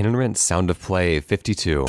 Cane and Rinse Sound of Play 52.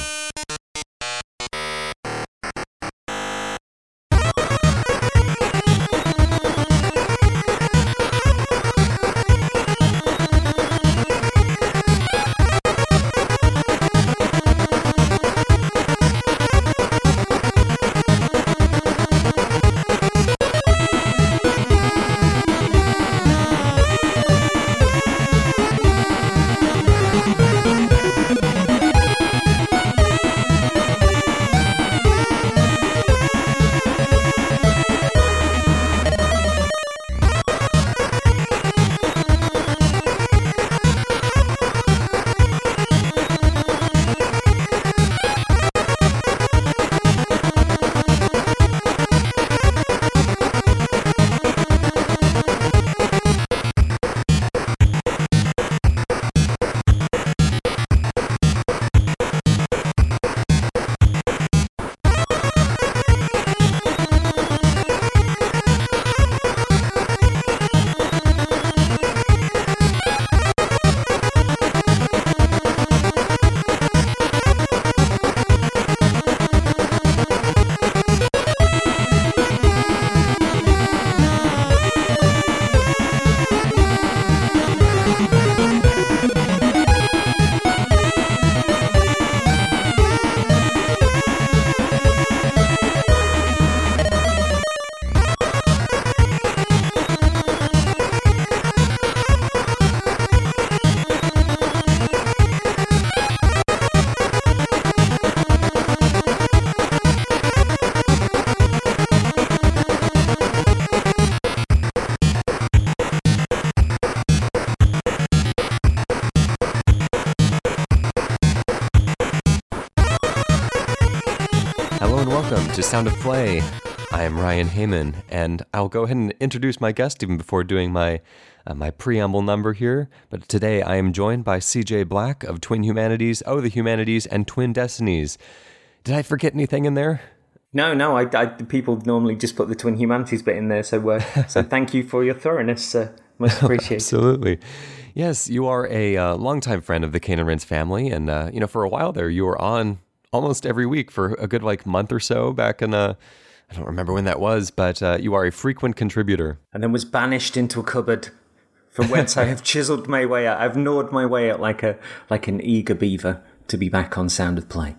Play. I am Ryan Hamann, and I'll go ahead and introduce my guest even before doing my uh, my preamble number here. But today I am joined by CJ Black of Twin Humanities, Oh the Humanities, and Twin Destinies. Did I forget anything in there? No, no. I, I people normally just put the twin humanities bit in there. So, uh, so thank you for your thoroughness. Uh, most appreciated. Absolutely. Yes, you are a uh, longtime friend of the Cane and Rinse family, and uh, you know for a while there you were on almost every week for a good like month or so back in uh, I don't remember when that was, but uh, you are a frequent contributor. and then was banished into a cupboard, from whence I have chiselled my way out. I've gnawed my way out like a like an eager beaver to be back on Sound of Play.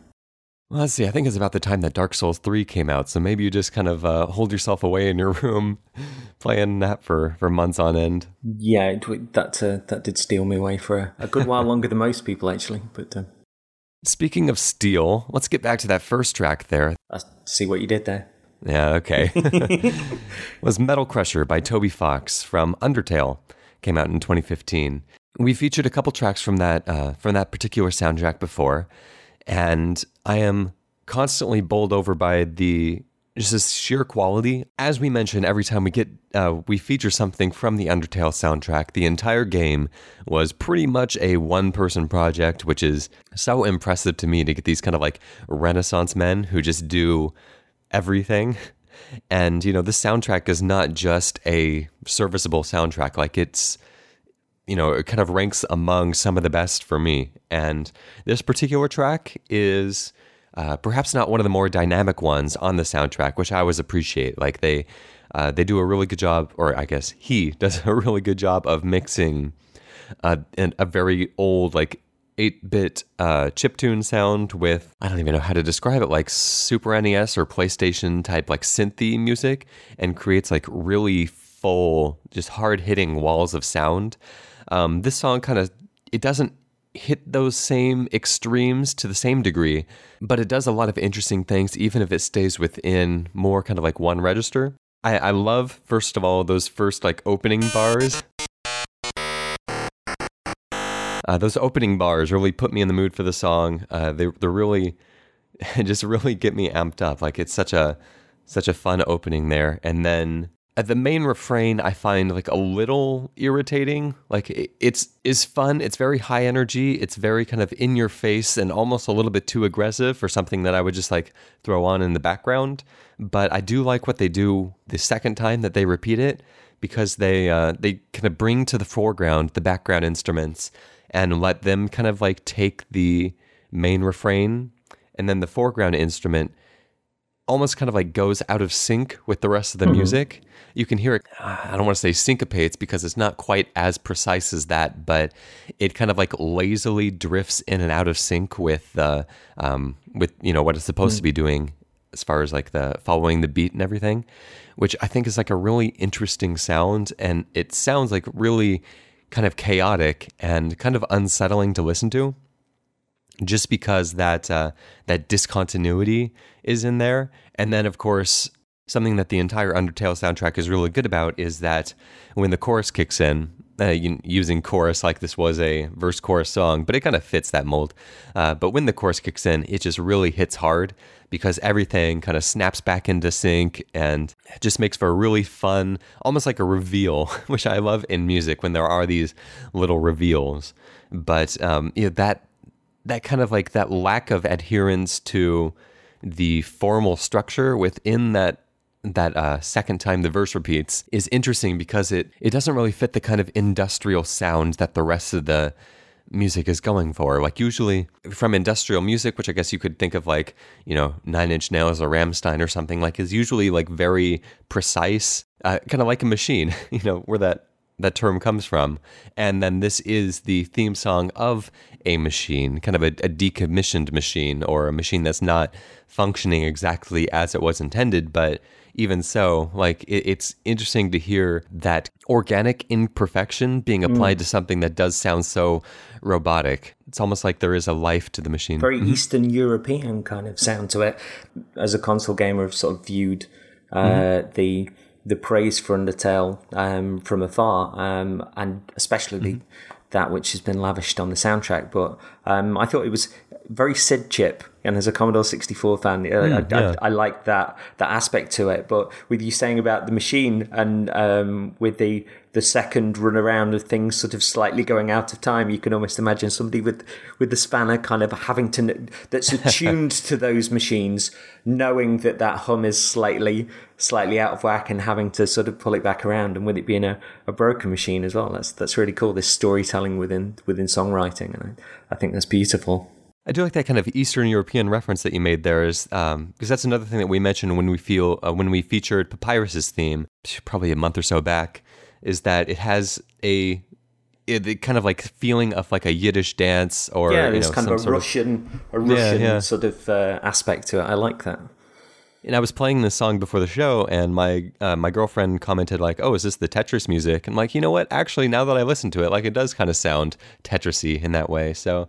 Well, let's see. I think it's about the time that Dark Souls 3 came out. So maybe you just kind of uh, hold yourself away in your room playing that for, for months on end. Yeah, it, that uh, that did steal me away for a, a good while longer than most people actually. But uh, Speaking of steel, let's get back to that first track there. I see what you did there. Yeah, okay. was Metal Crusher by Toby Fox from Undertale. Came out in 2015. We featured a couple tracks from that uh, from that particular soundtrack before, and I am constantly bowled over by the just this sheer quality. As we mentioned, every time we get uh, we feature something from the Undertale soundtrack, the entire game was pretty much a one person project, which is so impressive to me to get these kind of like Renaissance men who just do everything. And you know, the soundtrack is not just a serviceable soundtrack; like it's you know, it kind of ranks among some of the best for me. And this particular track is uh, perhaps not one of the more dynamic ones on the soundtrack, which I always appreciate. Like they uh, they do a really good job, or I guess he does a really good job of mixing uh, a very old like. 8-bit uh, chiptune sound with I don't even know how to describe it like Super NES or PlayStation type like synthy music and creates like really full just hard hitting walls of sound um, this song kind of it doesn't hit those same extremes to the same degree, but it does a lot of interesting things, even if it stays within more kind of like one register. I, I love, first of all, those first like opening bars. Uh, those opening bars really put me in the mood for the song. Uh, they they're really just really get me amped up. Like it's such a such a fun opening there, and then uh, the main refrain I find like a little irritating. Like it, it's is fun. It's very high energy. It's very kind of in your face and almost a little bit too aggressive for something that I would just like throw on in the background. But I do like what they do the second time that they repeat it because they uh, they kind of bring to the foreground the background instruments and let them kind of like take the main refrain and then the foreground instrument almost kind of like goes out of sync with the rest of the mm-hmm. music. You can hear it, I don't want to say syncopates because it's not quite as precise as that, but it kind of like lazily drifts in and out of sync with the, um, with, you know, what it's supposed mm. to be doing as far as like the following the beat and everything, which I think is like a really interesting sound. And it sounds like really kind of chaotic and kind of unsettling to listen to just because that uh, that discontinuity is in there. And then, of course, something that the entire Undertale soundtrack is really good about is that when the chorus kicks in, uh, using chorus like this was a verse chorus song, but it kind of fits that mold. Uh, but when the chorus kicks in, it just really hits hard because everything kind of snaps back into sync and just makes for a really fun, almost like a reveal, which I love in music when there are these little reveals. But um, you know, that that kind of like that lack of adherence to the formal structure within that that uh, second time the verse repeats is interesting because it it doesn't really fit the kind of industrial sound that the rest of the music is going for. Like usually from industrial music, which I guess you could think of like, you know, Nine Inch Nails or Rammstein or something, like is usually like very precise, uh, kind of like a machine, you know, where that that term comes from. And then this is the theme song of a machine, kind of a, a, decommissioned machine or a machine that's not functioning exactly as it was intended. But even so, like it, it's interesting to hear that organic imperfection being applied mm. to something that does sound so robotic. It's almost like there is a life to the machine. Very mm-hmm. Eastern European kind of sound to it. As a console gamer, I've sort of viewed uh, mm-hmm. the the praise for Undertale um, from afar, um, and especially mm-hmm. That which has been lavished on the soundtrack. But um, I thought it was very Sid chip, and as a Commodore 64 fan, mm, I, yeah. I, I, like that that aspect to it. But with you saying about the machine and um, with the the second run around of things sort of slightly going out of time, you can almost imagine somebody with with the spanner kind of having to that's attuned to those machines, knowing that that hum is slightly slightly out of whack and having to sort of pull it back around, and with it being a, a broken machine as well. That's that's really cool. This storytelling within within songwriting, and I, I think that's beautiful. I do like that kind of Eastern European reference that you made there, is because um, that's another thing that we mentioned when we feel uh, when we featured Papyrus's theme, probably a month or so back, is that it has a it, kind of like feeling of like a Yiddish dance or yeah, there's you know, kind of a Russian of, a Russian yeah, yeah. sort of uh, aspect to it. I like that. And I was playing this song before the show, and my uh, my girlfriend commented like, "Oh, is this the Tetris music?" And I'm like, you know what? Actually, now that I listen to it, like it does kind of sound Tetrisy in that way. So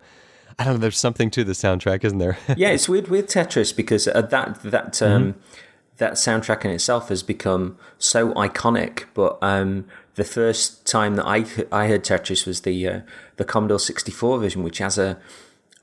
I don't know. There's something to the soundtrack, isn't there? yeah, it's weird with Tetris because uh, that that um, mm-hmm. That soundtrack in itself has become so iconic. But um, the first time that I I heard Tetris was the uh, the Commodore 64 version, which has a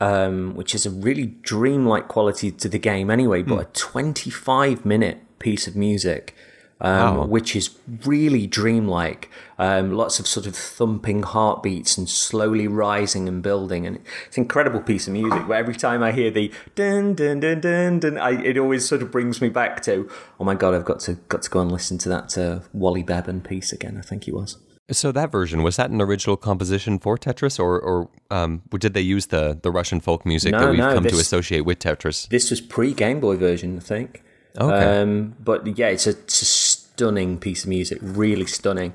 um, which is a really dreamlike quality to the game anyway. But mm. a 25 minute piece of music um, wow. which is really dreamlike. Um, lots of sort of thumping heartbeats and slowly rising and building, and it's an incredible piece of music. But every time I hear the dun dun dun dun dun, I, it always sort of brings me back to, oh my god, I've got to got to go and listen to that uh, Wally Beben piece again. I think he was. So that version was that an original composition for Tetris, or or um, did they use the the Russian folk music no, that we've no, come this, to associate with Tetris? This was pre Game Boy version, I think. Okay. Um, but yeah, it's a, it's a stunning piece of music, really stunning.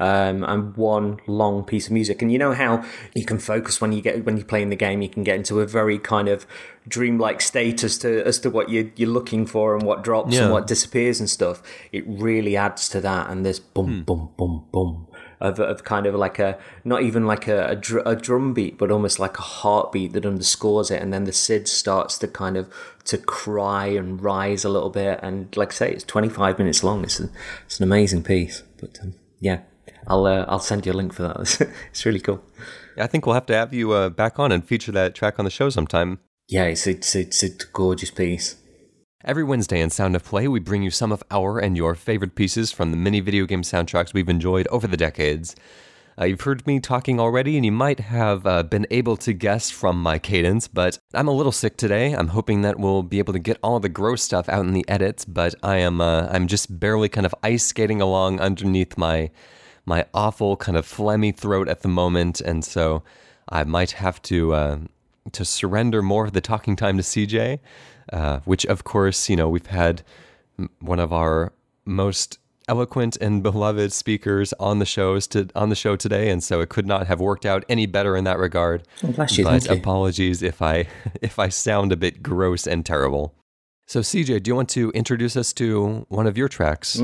Um, and one long piece of music. And you know how you can focus when you get when you're playing the game, you can get into a very kind of dreamlike state as to as to what you, you're looking for and what drops yeah. and what disappears and stuff. It really adds to that. And this boom, hmm. boom, boom, boom, of, of kind of like a not even like a, a, dr- a, drum beat, but almost like a heartbeat that underscores it, and then the Sid starts to kind of to cry and rise a little bit, and like I say, it's 25 minutes long. It's a, it's an amazing piece, but um, yeah, I'll uh, I'll send you a link for that. it's really cool. I think we'll have to have you uh, back on and feature that track on the show sometime. Yeah, it's it's it's a gorgeous piece. Every Wednesday in Sound of Play, we bring you some of our and your favorite pieces from the many video game soundtracks we've enjoyed over the decades. Uh, you've heard me talking already, and you might have uh, been able to guess from my cadence, but I'm a little sick today. I'm hoping that we'll be able to get all the gross stuff out in the edits, but I am uh, I'm just barely kind of ice skating along underneath my my awful kind of phlegmy throat at the moment, and so I might have to uh, to surrender more of the talking time to CJ, uh, which of course you know we've had one of our most eloquent and beloved speakers on the shows to on the show today, and so it could not have worked out any better in that regard. Oh, bless you. But Thank you. apologies if I if I sound a bit gross and terrible. So CJ, do you want to introduce us to one of your tracks?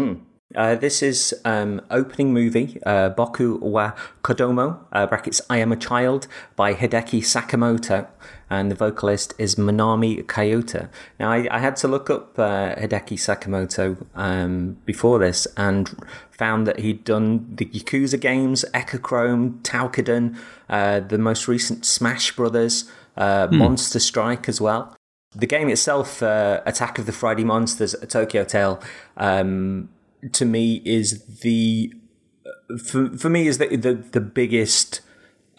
Uh, this is um, opening movie uh, Boku wa Kodomo uh, brackets I Am a Child by Hideki Sakamoto, and the vocalist is Manami Kiyota. Now I, I had to look up uh, Hideki Sakamoto um, before this and found that he'd done the Yakuza games, Echochrome, Toukiden, uh, the most recent Smash Brothers, uh, Monster Strike as well. The game itself, uh, Attack of the Friday Monsters, a Tokyo Tale, um, to me is the for, for me is the the, the biggest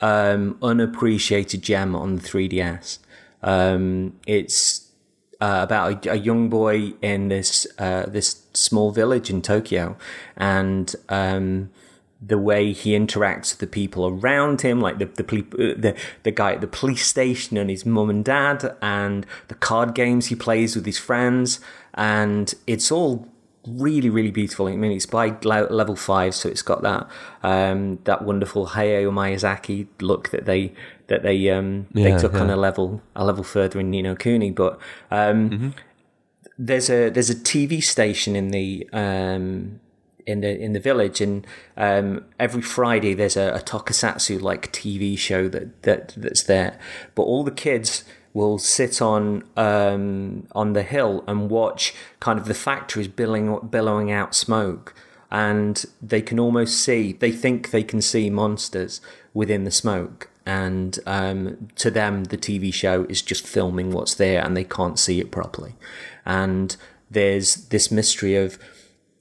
um, unappreciated gem on the 3ds. Um, it's uh, about a, a young boy in this uh, this small village in Tokyo, and um, the way he interacts with the people around him, like the the, uh, the the guy at the police station and his mum and dad, and the card games he plays with his friends, and it's all really really beautiful. I mean, it's by level five, so it's got that um, that wonderful Hayao Miyazaki look that they that they um, Yeah, they took on a level a level further in Ni no Kuni, but. Um, there's a there's a TV station in the um, in the in the village, and um, every Friday there's a, a tokusatsu like TV show that, that that's there. But all the kids will sit on um, on the hill and watch kind of the factories billowing billowing out smoke, and they can almost see. They think they can see monsters within the smoke. And um, to them, the TV show is just filming what's there, and they can't see it properly. And there's this mystery of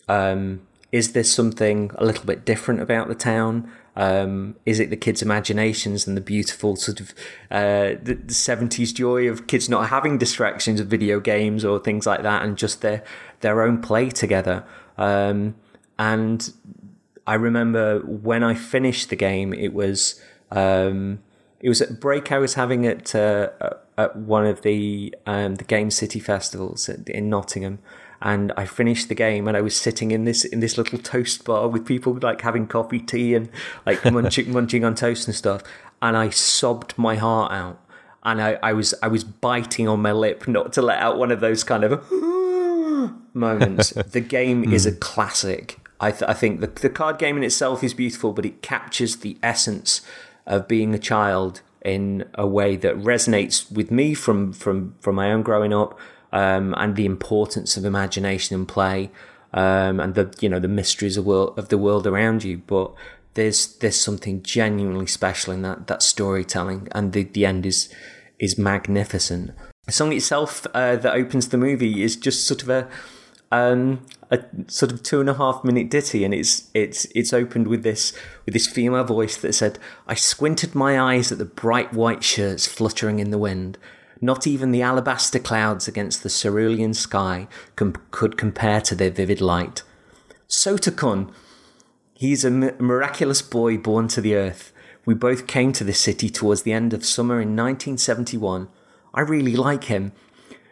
um, is there something a little bit different about the town? Um, is it the kids' imaginations and the beautiful sort of uh, the, the 70s joy of kids not having distractions of video games or things like that and just their their own play together? Um, and I remember when I finished the game, it was um, it was a break I was having at uh, at one of the um, the Game City festivals in Nottingham, and I finished the game and I was sitting in this in this little toast bar with people like having coffee, tea, and like munching munching on toast and stuff, and I sobbed my heart out, and I, I was I was biting on my lip not to let out one of those kind of moments. the game is a hmm. classic. I, th- I think the, the card game in itself is beautiful, but it captures the essence of being a child in a way that resonates with me from from from my own growing up, um, and the importance of imagination and play, um, and the you know the mysteries of world of the world around you. But there's there's something genuinely special in that that storytelling, and the the end is is magnificent. The song itself uh, that opens the movie is just sort of a um, a sort of two and a half minute ditty, and it's it's it's opened with this with this female voice that said, "I squinted my eyes at the bright white shirts fluttering in the wind. Not even the alabaster clouds against the cerulean sky com- could compare to their vivid light. Sotakun, he's a mi- miraculous boy born to the earth. We both came to this city towards the end of summer in 1971. I really like him."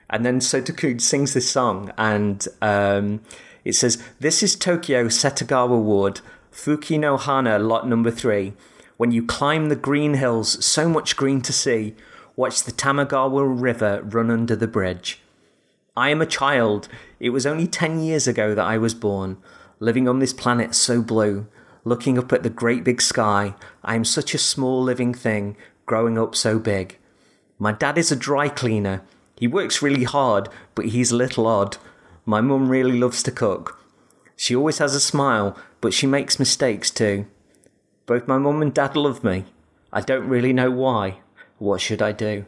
And then Sotoku sings this song, and um, it says, This is Tokyo Setagaya Ward, Fuki no Hana, lot number three. When you climb the green hills, so much green to see, watch the Tamagawa River run under the bridge. I am a child. It was only 10 years ago that I was born, living on this planet so blue, looking up at the great big sky. I am such a small living thing, growing up so big. My dad is a dry cleaner. He works really hard, but he's a little odd. My mum really loves to cook. She always has a smile, but she makes mistakes too. Both my mum and dad love me. I don't really know why. What should I do?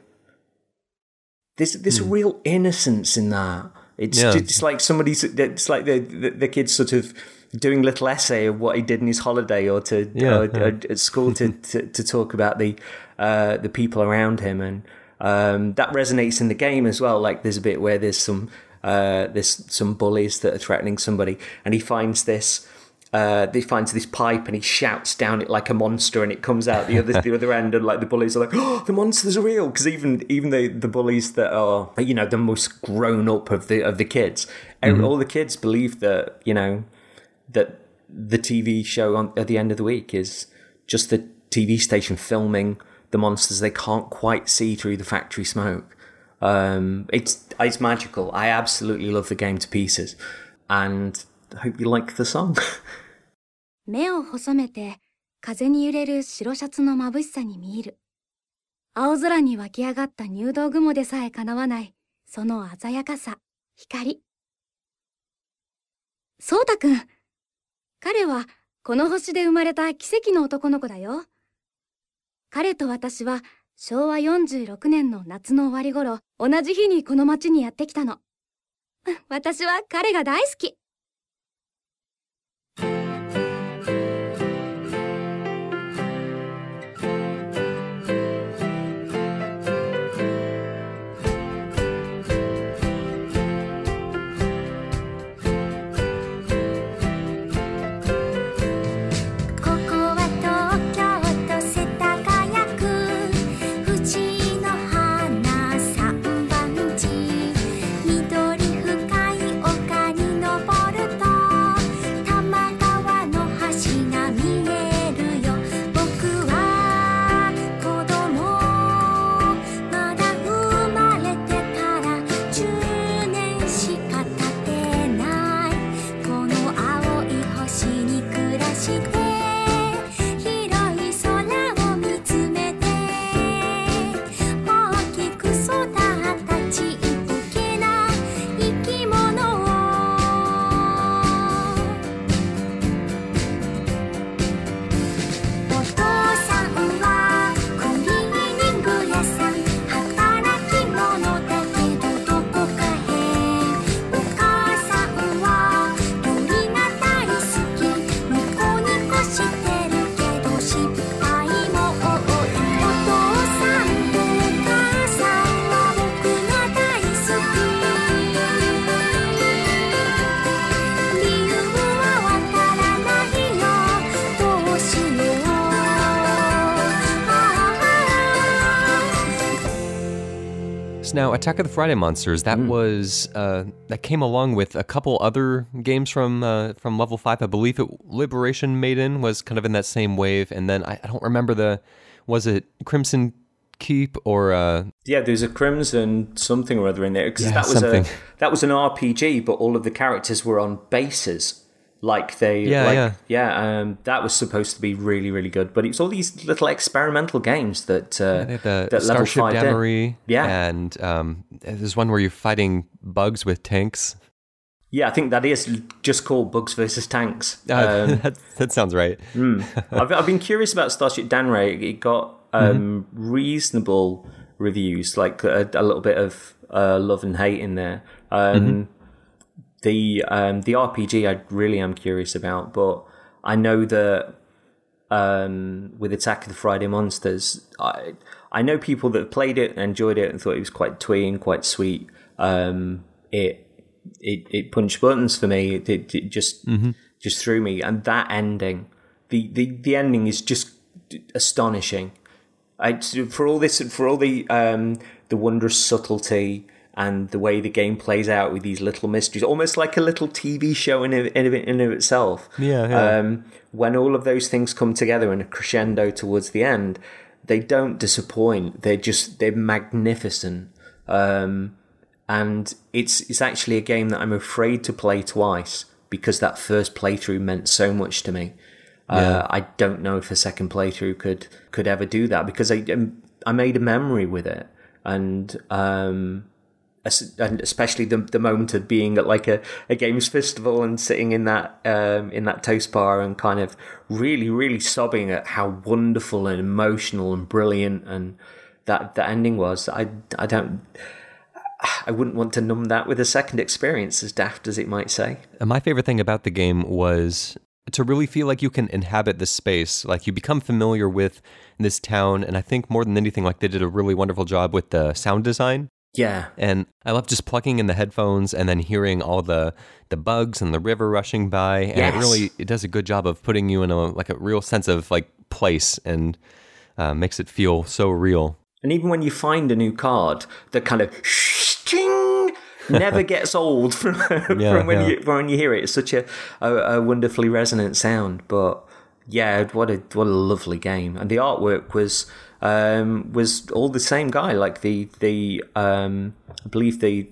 There's this real innocence in that. It's Yeah. just like somebody's. It's like the, the the kid's sort of doing little essay of what he did in his holiday, or to Yeah, or, yeah. or at school to, to to talk about the uh, the people around him, and um, that resonates in the game as well. Like there's a bit where there's some uh, there's some bullies that are threatening somebody, and he finds this uh, they finds this pipe and he shouts down it like a monster and it comes out the other the other end and like the bullies are like oh the monsters are real because even even the the bullies that are you know the most grown up of the of the kids mm-hmm. all the kids believe that you know that the TV show on at the end of the week is just the TV station filming the monsters they can't quite see through the factory smoke. Um, it's it's magical. I absolutely love the game to pieces, and I hope you like the song. 目を細めて風に揺れる白シャツの眩しさに見入る。青空に湧き上がった入道雲でさえかなわない、その鮮やかさ、光。そうたくん、彼はこの星で生まれた奇跡の男の子だよ。彼と私は昭和46年の夏の終わり頃、同じ日にこの町にやってきたの。私は彼が大好き。Attack of the Friday Monsters. That mm. was uh, that came along with a couple other games from uh, from Level Five. I believe it Liberation Maiden was kind of in that same wave, and then I, I don't remember the was it Crimson Keep or uh... yeah, there's a Crimson something or other in there because yeah, that was something. a that was an RPG, but all of the characters were on bases like they yeah like, yeah yeah um, that was supposed to be really really good but it's all these little experimental games that uh, yeah, the that starship Damrey yeah and um, there's one where you're fighting bugs with tanks yeah, I think that is just called Bugs versus Tanks. Uh, um, that, that, sounds right. mm. I've, I've, been curious about Starship Damrey. It got um, mm-hmm. reasonable reviews, like a, a little bit of uh, love and hate in there. Um, mm-hmm the um, the RPG I really am curious about, but I know that um, with Attack of the Friday Monsters, I I know people that played it and enjoyed it and thought it was quite twee and quite sweet. Um, it it it punched buttons for me. It, it, it just mm-hmm. just threw me, and that ending, the the the ending is just astonishing. I, for all this, for all the um, the wondrous subtlety and the way the game plays out with these little mysteries, almost like a little TV show in in, in of itself. Yeah. yeah. Um, when all of those things come together in a crescendo towards the end, they don't disappoint. They're just they're magnificent. Um, and it's it's actually a game that I'm afraid to play twice because that first playthrough meant so much to me. Uh, yeah. Uh, I don't know if a second playthrough could could ever do that because I I made a memory with it, and um, and especially the the moment of being at like a, a games festival and sitting in that um, in that toast bar and kind of really really sobbing at how wonderful and emotional and brilliant and that the ending was. I I don't. I wouldn't want to numb that with a second experience, as daft as it might say. My favorite thing about the game was to really feel like you can inhabit this space, like you become familiar with this town. And I think more than anything, like they did a really wonderful job with the sound design Yeah. And I love just plugging in the headphones and then hearing all the the bugs and the river rushing by. And Yes. it really it does a good job of putting you in a like a real sense of like place and uh, makes it feel so real. And even when you find a new card, the kind of ching never gets old from, Yeah, from when yeah. you from when you hear it. It's such a, a, a wonderfully resonant sound. But yeah, what a what a lovely game. And the artwork was um, was all the same guy. Like the the um, I believe the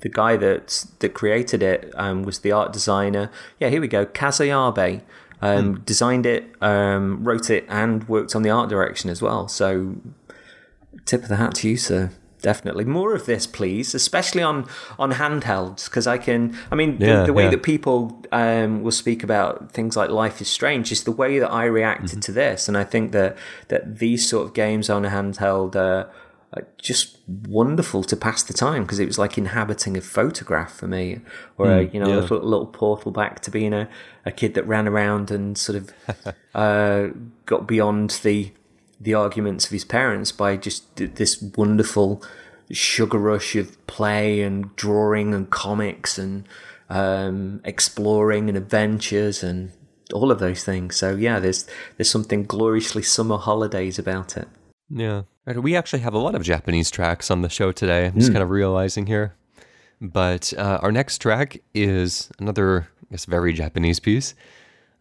the guy that that created it um, was the art designer. Yeah, here we go, Kaz Ayabe. Um, Designed it, um, wrote it, and worked on the art direction as well. So tip of the hat to you, sir. Definitely more of this, please, especially on on handhelds, because I can. I mean, the, Yeah, the way yeah. that people um, will speak about things like Life is Strange is the way that I reacted Mm-hmm. to this, and I think that that these sort of games on a handheld are, are just wonderful to pass the time because it was like inhabiting a photograph for me, or a, you know, Mm, yeah. a little, little portal back to being a, a kid that ran around and sort of uh, got beyond the the arguments of his parents by just th- this wonderful sugar rush of play and drawing and comics and um, exploring and adventures and all of those things. So yeah, there's there's something gloriously summer holidays about it. Yeah. We actually have a lot of Japanese tracks on the show today. I'm just kind of realizing here. But uh, our next track is another, I guess, very Japanese piece.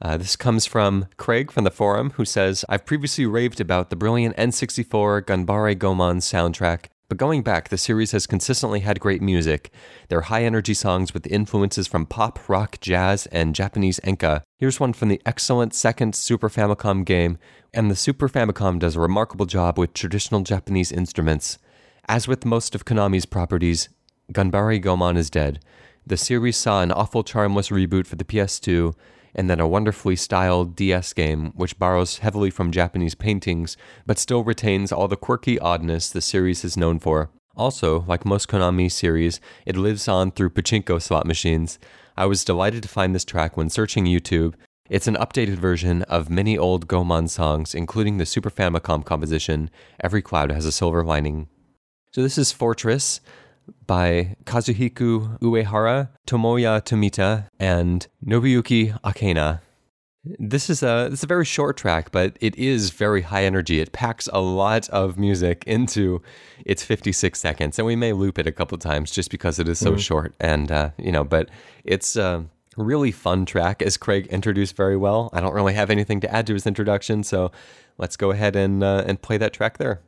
Uh, this comes from Craig from the forum, who says, I've previously raved about the brilliant N64 Ganbare Goemon soundtrack, but going back, the series has consistently had great music. They're high energy songs with influences from pop, rock, jazz, and Japanese enka. Here's one from the excellent second Super Famicom game, and the Super Famicom does a remarkable job with traditional Japanese instruments. As with most of Konami's properties, Ganbare Goemon is dead. The series saw an awful charmless reboot for the PS2, and then a wonderfully styled DS game, which borrows heavily from Japanese paintings, but still retains all the quirky oddness the series is known for. Also, like most Konami series, it lives on through pachinko slot machines. I was delighted to find this track when searching YouTube. It's an updated version of many old Goemon songs, including the Super Famicom composition, Every Cloud Has a Silver Lining. So this is Fortress by Kazuhiko Uehara, Tomoya Tomita, and Nobuyuki Akena. This is a this is a very short track, but it is very high energy. It packs a lot of music into its 56 seconds, and we may loop it a couple times just because it is so short. And uh, you know, but it's a really fun track, as Craig introduced very well. I don't really have anything to add to his introduction, so let's go ahead and uh, and play that track there.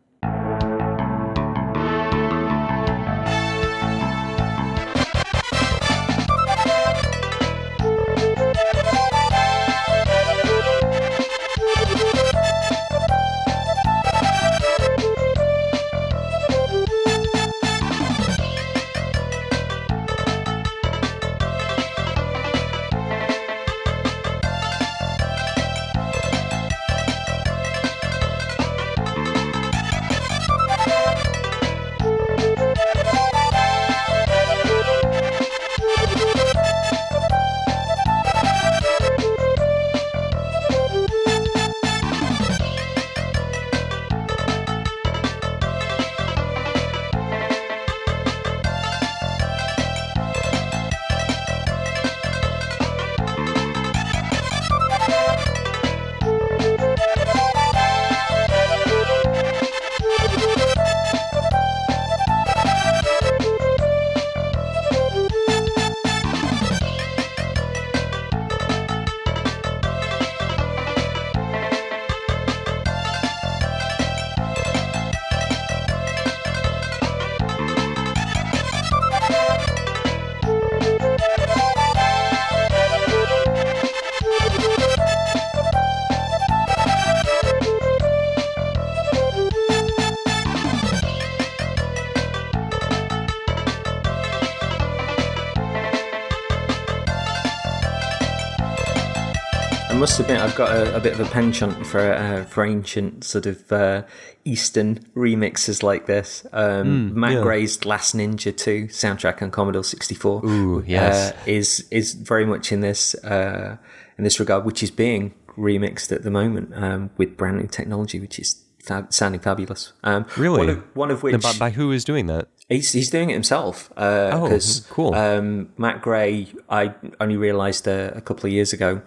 Got a, a bit of a penchant for uh, for ancient sort of uh, Eastern remixes like this. Um, Matt yeah. Gray's Last Ninja 2 soundtrack on Commodore 64 Ooh, yes. uh, is is very much in this uh, in this regard, which is being remixed at the moment um, with brand new technology, which is fa- sounding fabulous. Um, Really? one of, one of which by, by who is doing that? He's he's doing it himself. Uh, Oh, cool. Um, Matt Gray, I only realised uh, a couple of years ago,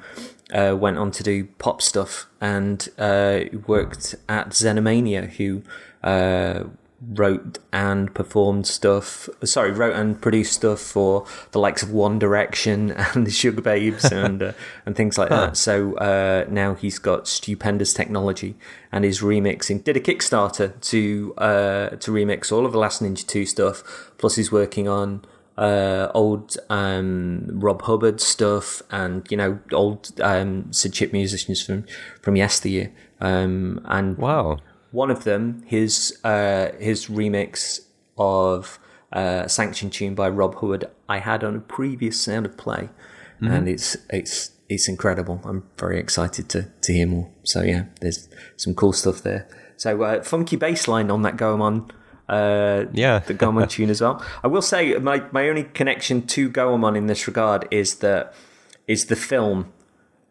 uh, went on to do pop stuff and uh, worked at Xenomania, who uh, wrote and performed stuff. Sorry, wrote and produced stuff for the likes of One Direction and the Sugababes and uh, and things like that. So uh, now he's got stupendous technology and is remixing. Did a Kickstarter to uh, to remix all of the last Ninja Two stuff. Plus, he's working on uh, old um, Rob Hubbard stuff and you know old um, Sid Chip musicians from from yesteryear. Um, and Wow. one of them, his uh, his remix of uh, "Sanction Tune" by Rob Hubbard, I had on a previous Sound of Play, and it's it's it's incredible. I'm very excited to to hear more. So yeah, there's some cool stuff there. So uh, funky bass line on that Goemon. Uh, Yeah. the Goemon tune as well. I will say my, my only connection to Goemon in this regard is that is the film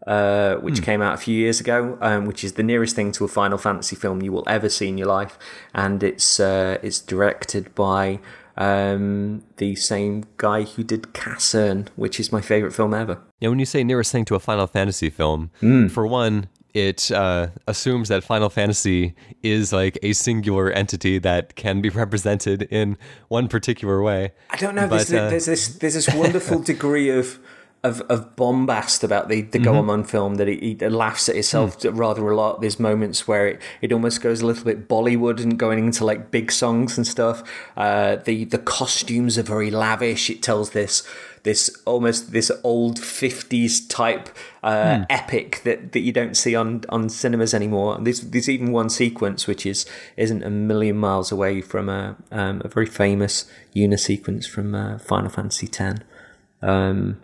uh, which came out a few years ago, um, which is the nearest thing to a Final Fantasy film you will ever see in your life, and it's uh, it's directed by um, the same guy who did Casshern, which is my favorite film ever. Yeah, when you say nearest thing to a Final Fantasy film, Hmm. for one, it uh, assumes that Final Fantasy is like a singular entity that can be represented in one particular way. I don't know. But, There's, uh, there's this there's this wonderful degree of of, of bombast about the, the Mm-hmm. Goemon film that it, it laughs at itself Hmm. rather a lot. There's moments where it, it almost goes a little bit Bollywood and going into like big songs and stuff. Uh, the the costumes are very lavish. It tells this this almost this old 50s type uh, Hmm. epic that, that you don't see on, on cinemas anymore. And there's, there's even one sequence which is isn't a million miles away from a um, a very famous unisequence from uh, Final Fantasy X. Um,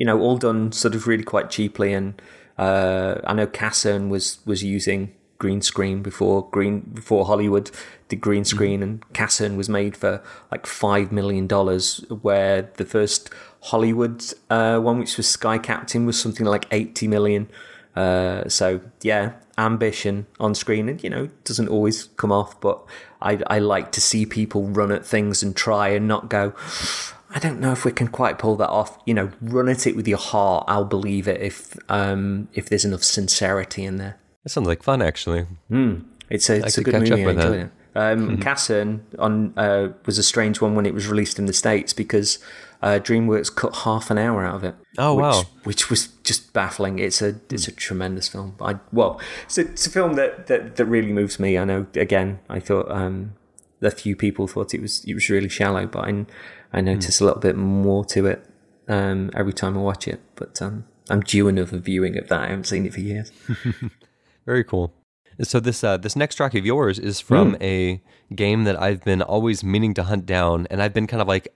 you know, all done sort of really quite cheaply. And uh, I know Casshern was was using green screen before green before Hollywood did green screen, and Casshern was made for like five million dollars, where the first Hollywood uh, one, which was Sky Captain, was something like eighty million. Uh, so yeah, ambition on screen, and you know, doesn't always come off. But I I like to see people run at things and try and not go. I don't know if we can quite pull that off. You know, run at it with your heart. I'll believe it if um if there's enough sincerity in there. That sounds like fun, actually. It's a it's a good catch movie. up I that. it. Um, Casshern on uh, was a strange one when it was released in the states because uh, DreamWorks cut half an hour out of it. Oh, which, wow. Which was just baffling. It's a it's a tremendous film. I well, it's a, it's a film that, that that really moves me. I know. Again, I thought um, a few people thought it was it was really shallow, but I I notice a little bit more to it um, every time I watch it. But um, I'm due another viewing of that. I haven't seen it for years. Very cool. So this uh, this next track of yours is from a game that I've been always meaning to hunt down, and I've been kind of like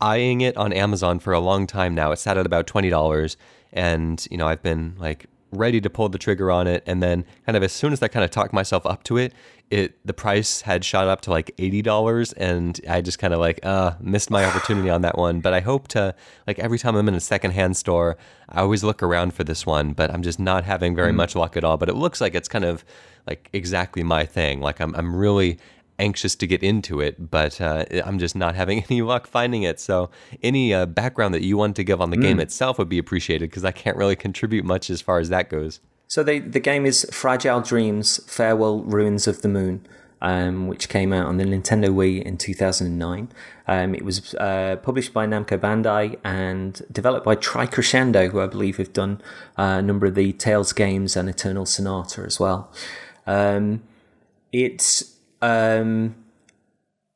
eyeing it on Amazon for a long time now. It's sat at about twenty dollars, and you know I've been like ready to pull the trigger on it, and then kind of as soon as I kind of talked myself up to it, it the price had shot up to like eighty dollars, and I just kind of like uh missed my opportunity on that one. But I hope to like every time I'm in a secondhand store, I always look around for this one, but I'm just not having very much luck at all. But it looks like it's kind of like exactly my thing. Like I'm I'm really anxious to get into it, but uh, I'm just not having any luck finding it. So any uh, background that you want to give on the game itself would be appreciated because I can't really contribute much as far as that goes. So the the game is Fragile Dreams: Farewell Ruins of the Moon, um, which came out on the Nintendo Wii in 2009. Um, it was uh, published by Namco Bandai and developed by tri-Crescendo, who I believe have done uh, a number of the Tales games and Eternal Sonata as well. Um, it's um,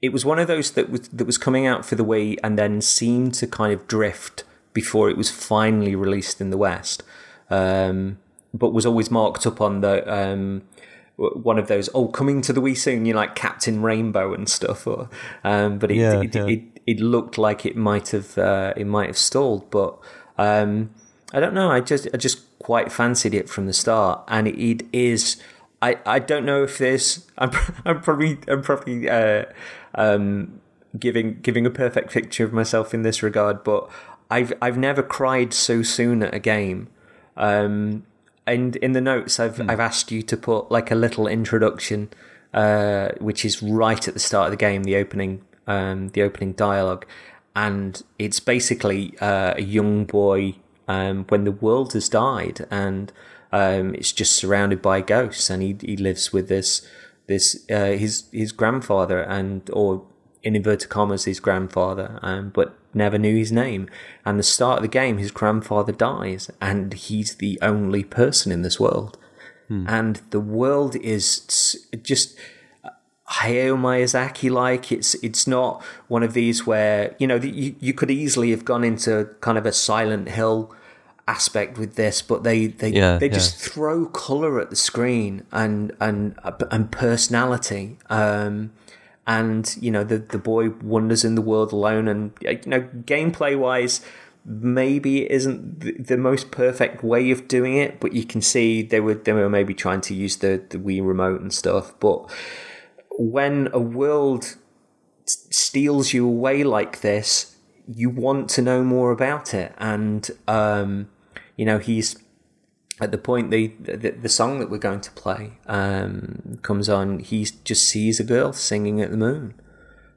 it was one of those that was that was coming out for the Wii and then seemed to kind of drift before it was finally released in the West. Um, but was always marked up on the um, one of those oh coming to the Wii soon, you know, like Captain Rainbow and stuff. Or um, but it, Yeah, it, yeah. it it looked like it might have uh, it might have stalled, but um, I don't know. I just I just quite fancied it from the start, and it is. I, I don't know if this. I'm, I'm probably I'm probably uh, um, giving giving a perfect picture of myself in this regard, but I've I've never cried so soon at a game. Um, and in the notes, I've I've asked you to put like a little introduction, uh, which is right at the start of the game, the opening um, the opening dialogue, and it's basically uh, a young boy um, when the world has died and um, it's just surrounded by ghosts, and he he lives with this this uh, his his grandfather and or in inverted commas his grandfather, um, but never knew his name. And the start of the game, his grandfather dies, and he's the only person in this world. And the world is just Hayao Miyazaki like. It's it's not one of these where you know you you could easily have gone into kind of a Silent Hill aspect with this, but they they Yeah, they yeah. just throw color at the screen and and and personality. Um, and you know the the boy wanders in the world alone, and you know gameplay wise. Maybe it isn't the, the most perfect way of doing it, but you can see they were they were maybe trying to use the, the Wii remote and stuff. But when a world steals you away like this, you want to know more about it. And um, you know, he's at the point the, the the song that we're going to play um, comes on. He just sees a girl singing at the moon.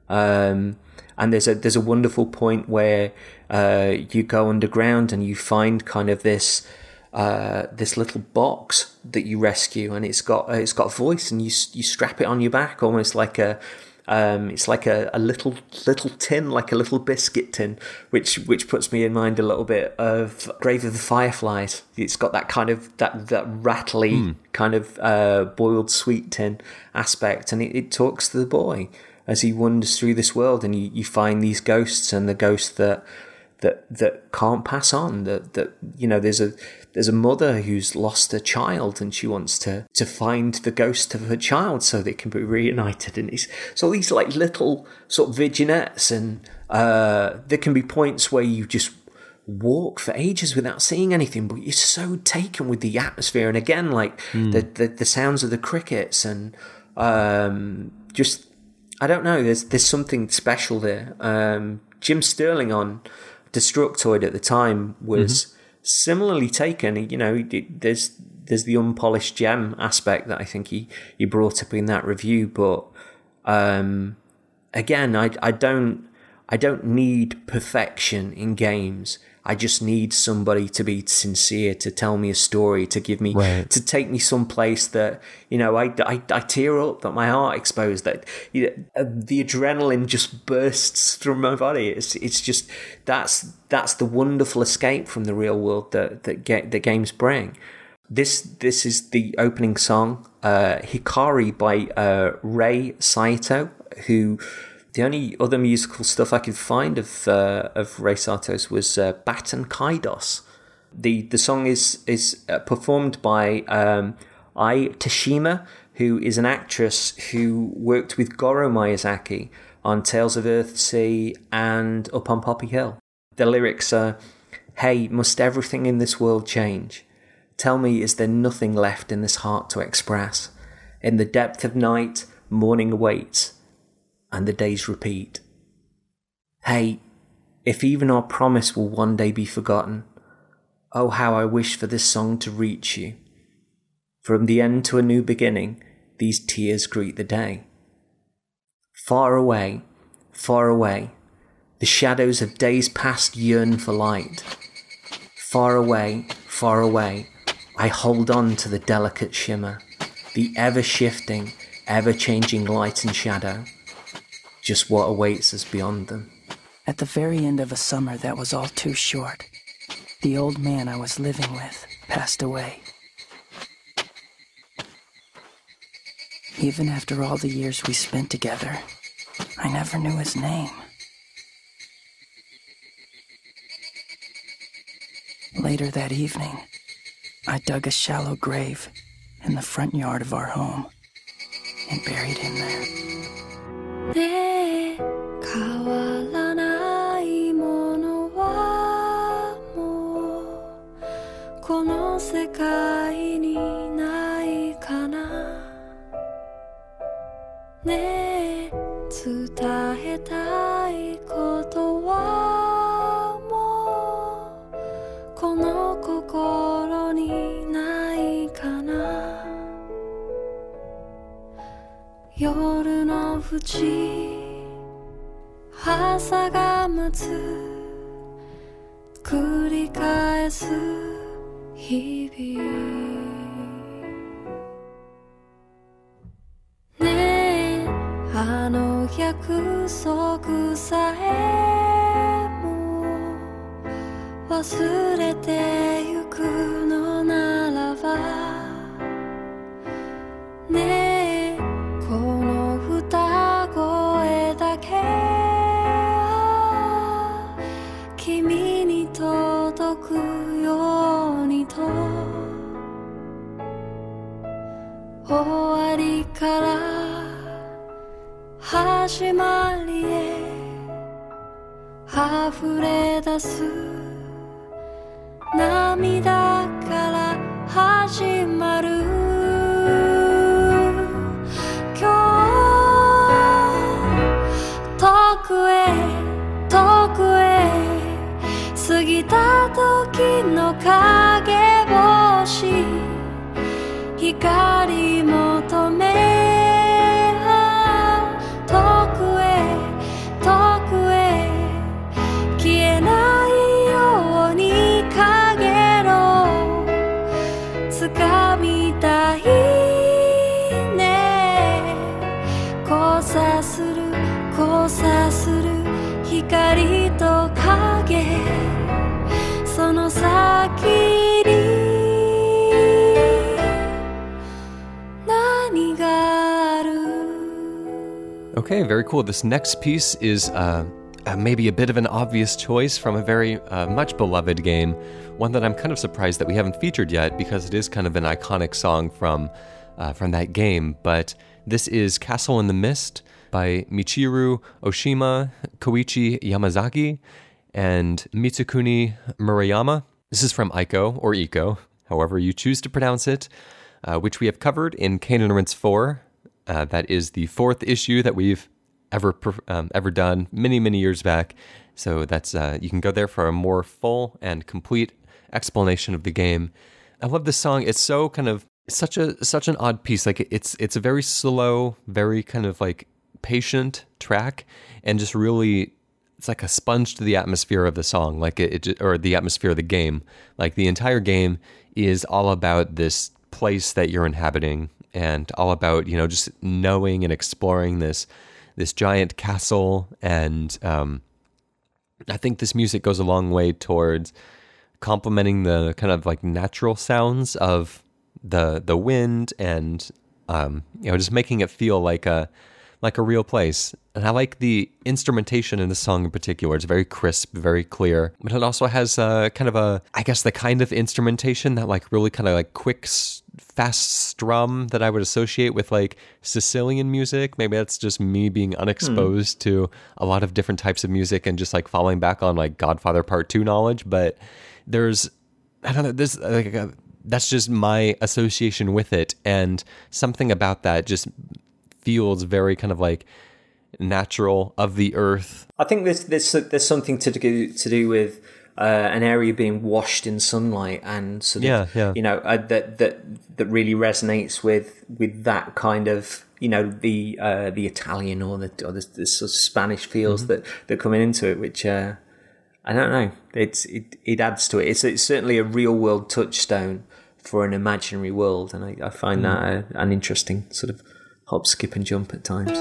Um, and there's a there's a wonderful point where uh, you go underground and you find kind of this uh, this little box that you rescue, and it's got it's got a voice, and you you strap it on your back almost like a um, it's like a, a little little tin, like a little biscuit tin, which which puts me in mind a little bit of Grave of the Fireflies. It's got that kind of that that rattly kind of uh, boiled sweet tin aspect, and it, it talks to the boy as he wanders through this world, and you, you find these ghosts and the ghost that that that can't pass on. That that you know, there's a there's a mother who's lost a child, and she wants to to find the ghost of her child so they can be reunited. And it's so these like little sort of vignettes, and uh, there can be points where you just walk for ages without seeing anything, but you're so taken with the atmosphere. And again, like the, the the sounds of the crickets and um, just I don't know. There's there's something special there. Um, Jim Sterling on Destructoid at the time was similarly taken. You know, there's there's the unpolished gem aspect that I think he he brought up in that review, but um, again, I I don't I don't need perfection in games. I just need somebody to be sincere, to tell me a story, to give me, Right. to take me someplace that you know I, I, I tear up, that my heart exposed, that you know, uh, the adrenaline just bursts through my body. It's it's just that's that's the wonderful escape from the real world that that get that games bring. This this is the opening song, uh, Hikari by uh, Rei Saito, who the only other musical stuff I could find of uh, of Rei Saito's was uh, Baton Kaidos. The the song is is uh, performed by um, Aoi Teshima, who is an actress who worked with Goro Miyazaki on Tales of Earthsea and Up on Poppy Hill. The lyrics are, "Hey, must everything in this world change? Tell me, is there nothing left in this heart to express? In the depth of night, morning awaits, and the days repeat. Hey, if even our promise will one day be forgotten, oh, how I wish for this song to reach you. From the end to a new beginning, these tears greet the day. Far away, far away, the shadows of days past yearn for light. Far away, far away, I hold on to the delicate shimmer, the ever shifting, ever changing light and shadow, just what awaits us beyond them. At the very end of a summer that was all too short, the old man I was living with passed away. Even after all the years we spent together, I never knew his name. Later that evening, I dug a shallow grave in the front yard of our home and buried him there. ねえ変わらないものはもうこの世界にないかな。ねえ伝えたいことは口朝が待つ繰り返す日々。ねえあの約束さえも忘れてゆくのならば。ねえ終わりから始まりへ。溢れ出す涙から始まる。今日遠くへ遠くへ。過ぎた時の影星。光 Okay, very cool. This next piece is uh, uh, maybe a bit of an obvious choice from a very uh, much beloved game, one that I'm kind of surprised that we haven't featured yet because it is kind of an iconic song from uh, from that game. But this is "Castle in the Mist" by Michiru Oshima, Koichi Yamazaki, and Mitsukuni Murayama. This is from Ico or Eco, however you choose to pronounce it, uh, which we have covered in Cane and Rinse 4. Uh, that is the fourth issue that we've ever um, ever done many many years back. So that's uh, you can go there for a more full and complete explanation of the game. I love this song. It's so kind of such a such an odd piece. Like it's it's a very slow, very kind of like patient track, and just really it's like a sponge to the atmosphere of the song, like it, it or the atmosphere of the game. Like the entire game is all about this place that you're inhabiting and all about you know just knowing and exploring this this giant castle and um, I think this music goes a long way towards complementing the kind of like natural sounds of the the wind and um, you know just making it feel like a like a real place. And I like the instrumentation in the song in particular. It's very crisp, very clear. But it also has a, kind of a, I guess, the kind of instrumentation that like really kind of like quicks fast strum that I would associate with like Sicilian music. Maybe that's just me being unexposed to a lot of different types of music and just like falling back on like Godfather Part 2 knowledge. But there's, I don't know, this, like, uh, that's just my association with it. And something about that just feels very kind of like natural of the earth. I think there's there's there's something to do to do with uh, an area being washed in sunlight and sort of Yeah, yeah. you know uh, that that that really resonates with with that kind of you know the uh, the Italian or the or the, the sort of Spanish feels Mm-hmm. that that coming into it, which uh, I don't know. It's it it adds to it. It's it's certainly a real world touchstone for an imaginary world, and I, I find that a, an interesting sort of hop, skip, and jump at times.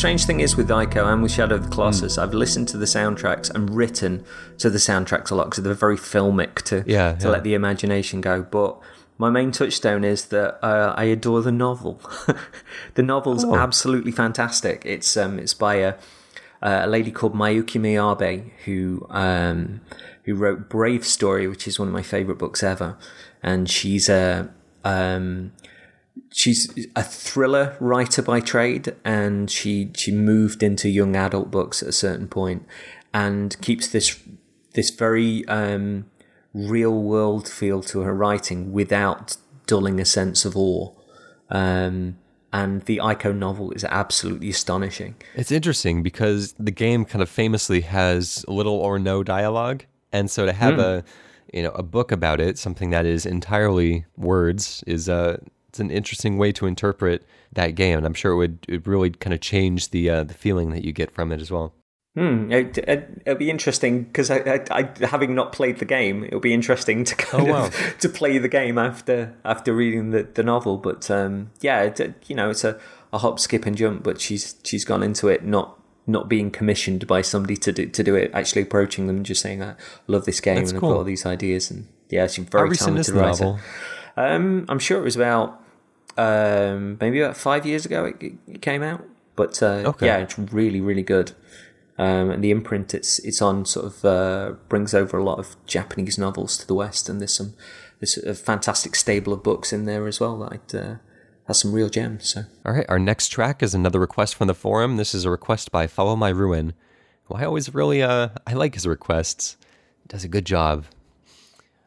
Strange thing is with Ico and with Shadow of the Colossus, I've listened to the soundtracks and written to the soundtracks a lot because they're very filmic to Yeah, to yeah. let the imagination go. But my main touchstone is that uh, I adore the novel. the novel's Oh. absolutely fantastic. It's um, it's by a uh, a lady called Miyuki Miyabe who um, who wrote Brave Story, which is one of my favorite books ever, and she's a um, she's a thriller writer by trade, and she she moved into young adult books at a certain point, and keeps this this very um, real world feel to her writing without dulling a sense of awe. Um, and the Ico novel is absolutely astonishing. It's interesting because the game kind of famously has little or no dialogue, and so to have a you know a book about it, something that is entirely words, is uh, it's an interesting way to interpret that game, and I'm sure it would it really kind of change the uh, the feeling that you get from it as well. Hmm, it, it, it'll be interesting because I, I, I, having not played the game, it'll be interesting to kind Oh, wow. of to play the game after after reading the, the novel. But um, yeah, it, you know, it's a, a hop, skip, and jump. But she's she's gone into it not not being commissioned by somebody to do to do it, actually approaching them and just saying, "I love this game That's and cool. I've got all these ideas." And yeah, she's a How very recent is talented the novel? Um, I'm sure it was about um, maybe about five years ago it, it came out. But uh, Okay. yeah, it's really really good. Um, and the imprint it's it's on sort of uh, brings over a lot of Japanese novels to the West, and there's some there's a fantastic stable of books in there as well that uh, has some real gems. So All right, our next track is another request from the forum. This is a request by Follow My Ruin, who I always really uh I like his requests. Does a good job.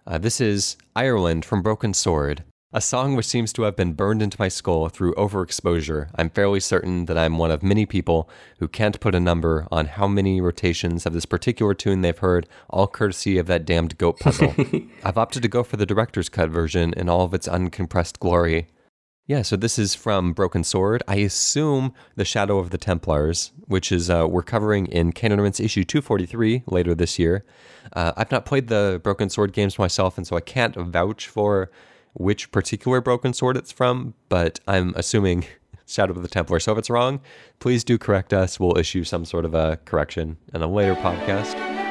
Uh, this is Ireland from Broken Sword, a song which seems to have been burned into my skull through overexposure. I'm fairly certain that I'm one of many people who can't put a number on how many rotations of this particular tune they've heard, all courtesy of that damned goat puzzle. I've opted to go for the director's cut version in all of its uncompressed glory. Yeah, so this is from Broken Sword. I assume The Shadow of the Templars, which is uh, we're covering in Canon Ornaments issue 243 later this year. Uh, I've not played the Broken Sword games myself, and so I can't vouch for which particular Broken Sword it's from, but I'm assuming Shadow of the Templar. So if it's wrong, please do correct us. We'll issue some sort of a correction in a later podcast.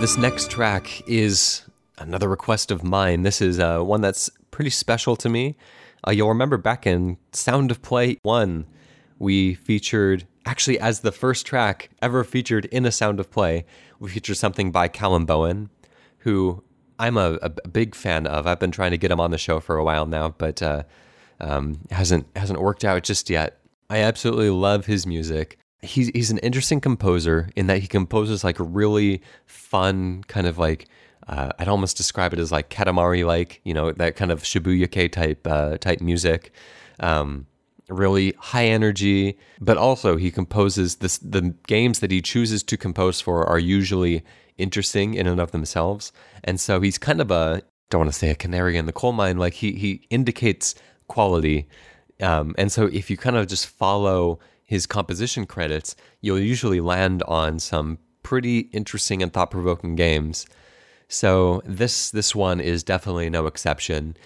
This next track is another request of mine. This is uh, one that's pretty special to me. Uh, you'll remember back in Sound of Play 1, we featured, actually, as the first track ever featured in a Sound of Play, we featured something by Calum Bowen, who I'm a, a big fan of. I've been trying to get him on the show for a while now, but uh, um, hasn't hasn't worked out just yet. I absolutely love his music he's he's an interesting composer in that he composes like really fun kind of like uh, I'd almost describe it as like Katamari like you know that kind of Shibuya type uh, type music. Um, really high energy, but also he composes this. The games that he chooses to compose for are usually interesting in and of themselves, and so he's kind of a don't want to say a canary in the coal mine. Like he he indicates quality, um, and so if you kind of just follow his composition credits, you'll usually land on some pretty interesting and thought provoking games. So this this one is definitely no exception.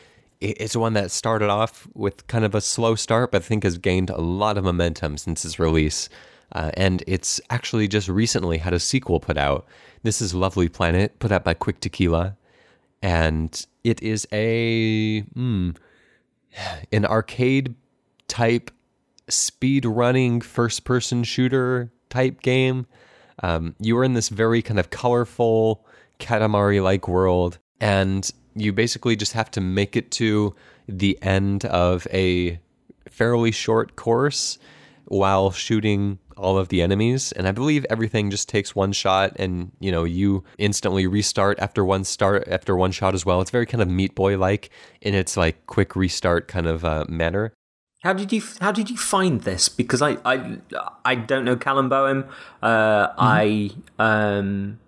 It's one that started off with kind of a slow start, but I think has gained a lot of momentum since its release. Uh, and it's actually just recently had a sequel put out. This is Lovely Planet, put out by Quick Tequila, and it is a mm, an arcade type speed running first person shooter type game. Um, you are in this very kind of colorful Katamari like world, and you basically just have to make it to the end of a fairly short course while shooting all of the enemies. And i believe everything just takes one shot and you know you instantly restart after one start after one shot as well. It's very kind of meat boy like in its like quick restart kind of uh, manner how did you How did you find this? Because I I, I don't know Calum Bowen. Uh, mm-hmm. I um.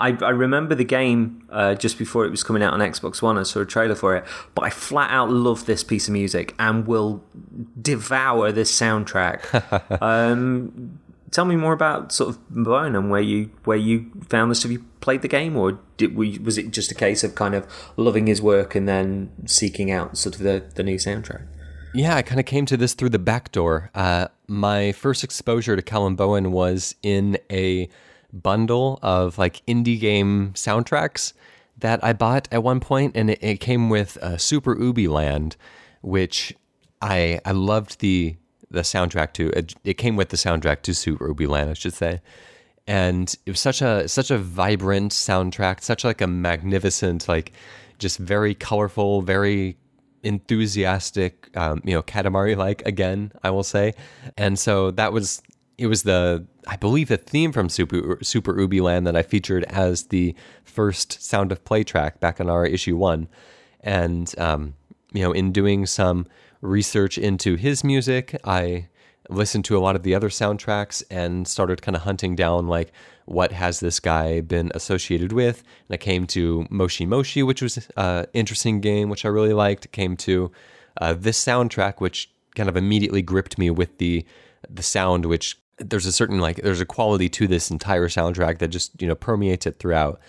I, I remember the game uh, just before it was coming out on Xbox One. I saw a trailer for it, but I flat out love this piece of music and will devour this soundtrack. um, tell me more about sort of Bowen and where you where you found this. Have you played the game, or did, we, was it just a case of kind of loving his work and then seeking out sort of the, the new soundtrack? Yeah, I kind of came to this through the back door. Uh, my first exposure to Calum Bowen was in a bundle of like indie game soundtracks that I bought at one point, and it, it came with uh, Super Ubi Land, which I I loved the the soundtrack to. It, it came with the soundtrack to Super Ubi Land, I should say, and it was such a such a vibrant soundtrack, such like a magnificent, like just very colorful, very enthusiastic, um, you know, Katamari like again, I will say. And so that was it was the I believe the theme from Super Super Ubi Land that I featured as the first sound of play track back on our issue one, and um, you know, in doing some research into his music, I listened to a lot of the other soundtracks and started kind of hunting down like what has this guy been associated with. And I came to Moshi Moshi, which was an uh, interesting game, which I really liked. Came to uh, this soundtrack, which kind of immediately gripped me with the the sound, which there's a certain like there's a quality to this entire soundtrack that just you know permeates it throughout.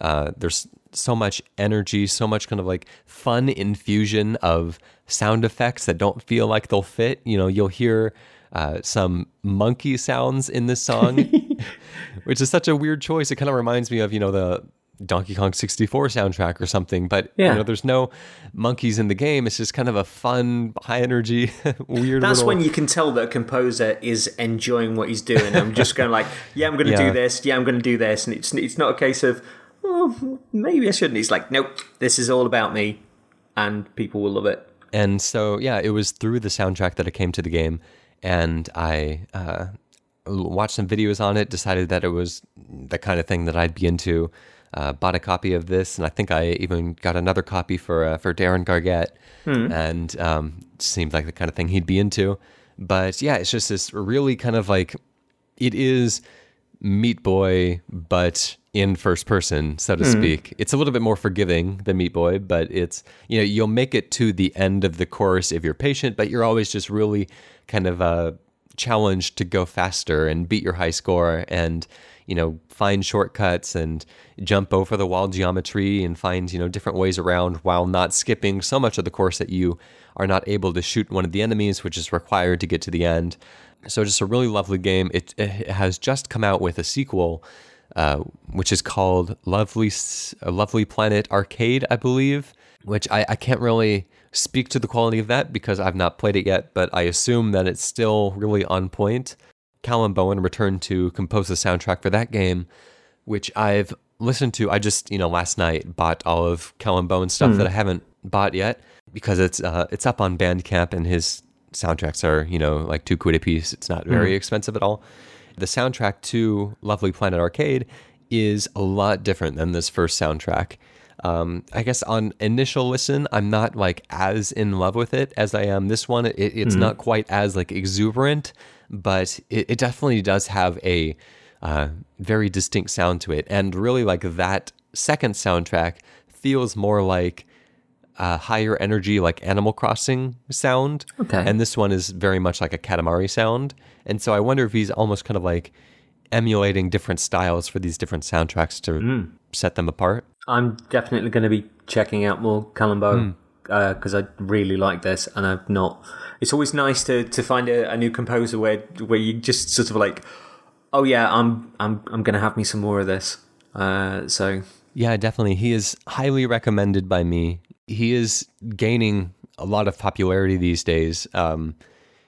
Uh, there's so much energy, so much kind of like fun infusion of sound effects that don't feel like they'll fit. You know, you'll hear uh, some monkey sounds in this song, which is such a weird choice. It kind of reminds me of, you know, the Donkey Kong 64 soundtrack or something, but yeah. you know, there's no monkeys in the game. It's just kind of a fun, high energy, weird. That's little... when you can tell that a composer is enjoying what he's doing. I'm just going like, yeah, I'm going to yeah. do this. Yeah, I'm going to do this, and it's it's not a case of, oh, maybe I shouldn't. He's like, nope, this is all about me, and people will love it. And so, yeah, it was through the soundtrack that I came to the game and I uh, watched some videos on it, decided that it was the kind of thing that I'd be into. Uh, bought a copy of this, and I think I even got another copy for uh, for Darren Gargett, hmm. and um, seemed like the kind of thing he'd be into. But yeah, it's just this really kind of like it is Meat Boy, but in first person, so to hmm. speak. It's a little bit more forgiving than Meat Boy, but it's you know you'll make it to the end of the course if you're patient, but you're always just really kind of a challenge to go faster and beat your high score and you know find shortcuts and jump over the wall geometry and find you know different ways around while not skipping so much of the course that you are not able to shoot one of the enemies which is required to get to the end so just a really lovely game it, it has just come out with a sequel uh, which is called Lovely uh, Lovely Planet Arcade, I believe. Which I, I can't really speak to the quality of that because I've not played it yet, but I assume that it's still really on point. Calum Bowen returned to compose the soundtrack for that game, which I've listened to. I just, you know, last night bought all of Calum Bowen stuff that I haven't bought yet because it's uh, it's up on Bandcamp and his soundtracks are, you know, like two quid a piece. It's not very expensive at all. The soundtrack to Lovely Planet Arcade is a lot different than this first soundtrack. Um, I guess on initial listen, I'm not like as in love with it as I am this one. It, it's not quite as like exuberant, but it, it definitely does have a uh, very distinct sound to it. And really, like that second soundtrack feels more like a higher energy, like Animal Crossing sound. Okay. And this one is very much like a Katamari sound. And so I wonder if he's almost kind of like emulating different styles for these different soundtracks to hmm. set them apart. I'm definitely going to be checking out more Calum Bowen hmm. uh, because I really like this, and I've not. It's always nice to, to find a, a new composer where where you just sort of like, oh yeah, I'm I'm I'm going to have me some more of this. Uh, so Yeah, definitely. He is highly recommended by me. He is gaining a lot of popularity these days. Um,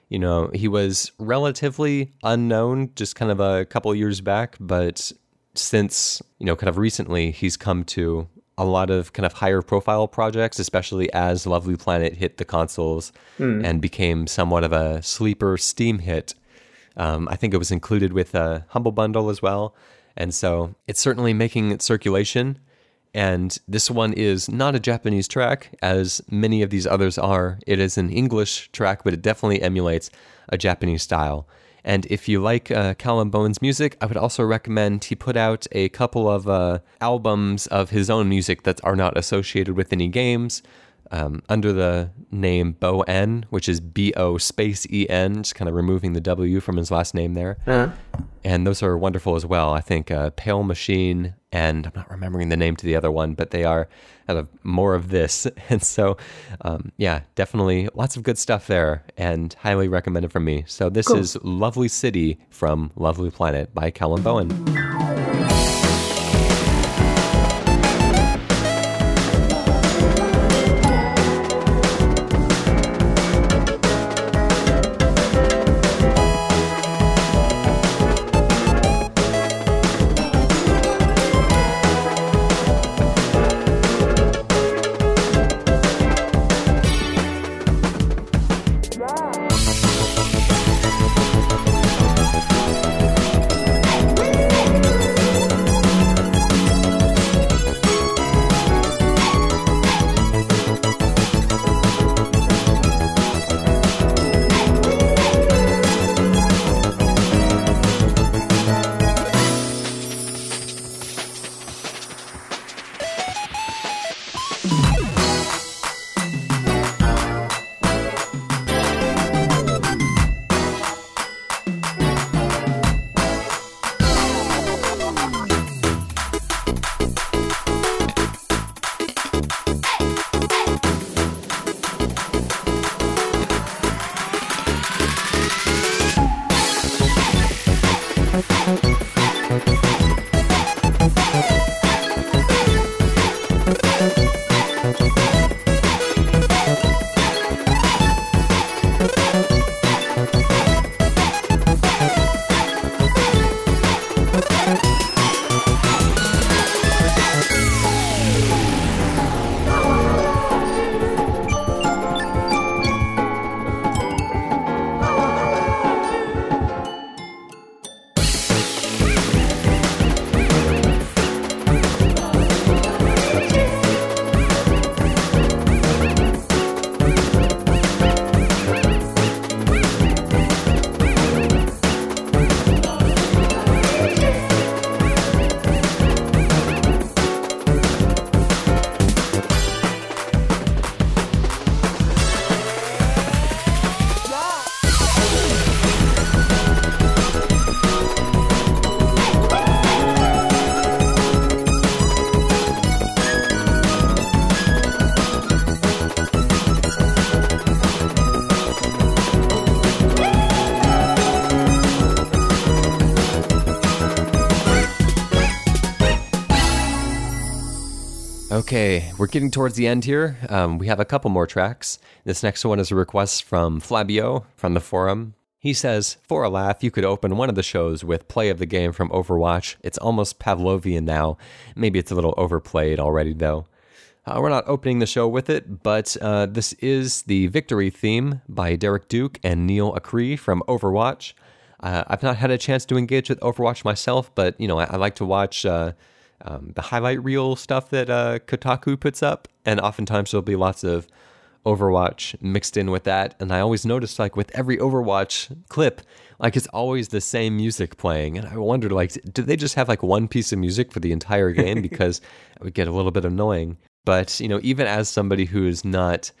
you know, he was relatively unknown just kind of a couple years back, but since, you know, kind of recently, he's come to a lot of kind of higher profile projects, especially as Lovely Planet hit the consoles and became somewhat of a sleeper Steam hit. Um, I think it was included with a Humble Bundle as well. And so it's certainly making its circulation. And this one is not a Japanese track, as many of these others are. It is an English track, but it definitely emulates a Japanese style. And if you like uh, Calum Bowen's music, I would also recommend he put out a couple of uh, albums of his own music that are not associated with any games um, under the name Bo N, which is B O space E N, just kind of removing the W from his last name there. And those are wonderful as well. I think uh, Pale Machine, and I'm not remembering the name to the other one, but they are kind of more of this. And so, um, yeah, definitely lots of good stuff there, and highly recommended from me. So this is Lovely City from Lovely Planet by Calum Bowen.「Okay, we're getting towards the end here. Um, we have a couple more tracks. This next one is a request from Flabyo from the forum. He says, For a laugh, you could open one of the shows with play of the game from Overwatch. It's almost Pavlovian now. Maybe it's a little overplayed already, though. Uh, we're not opening the show with it, but uh, this is the victory theme by Derek Duke and Neil Acree from Overwatch. Uh, I've not had a chance to engage with Overwatch myself, but you know I, I like to watch uh, um, the highlight reel stuff that uh, Kotaku puts up, and oftentimes there'll be lots of Overwatch mixed in with that. And I always notice, like with every Overwatch clip, like it's always the same music playing, and I wondered, like, did they just have like one piece of music for the entire game? Because it would get a little bit annoying. But you know, even as somebody who is not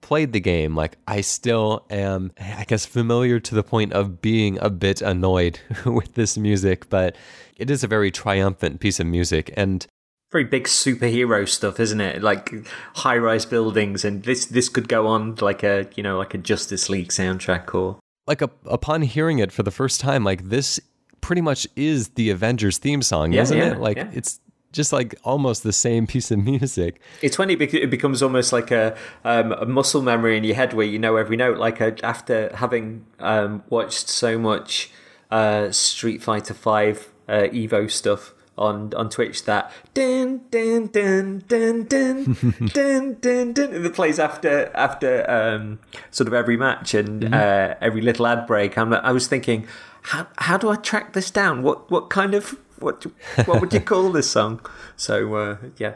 played the game, like I still am, I guess, familiar to the point of being a bit annoyed with this music. But it is a very triumphant piece of music, and very big superhero stuff, isn't it? Like high-rise buildings, and this this could go on like a you know like a Justice League soundtrack or like a, upon hearing it for the first time, like this pretty much is the Avengers theme song, Yeah, isn't yeah, it? Like yeah. it's just like almost the same piece of music. It's when it, it becomes almost like a, um, a muscle memory in your head where you know every note. Like uh after having um, watched so much uh, Street Fighter Five uh, Evo stuff on on Twitch, that dun dun dun dun dun dun dun dun that plays after after um, sort of every match and uh, every little ad break. I'm, I was thinking, how how do I track this down? What what kind of what what would you call this song? So uh, yeah,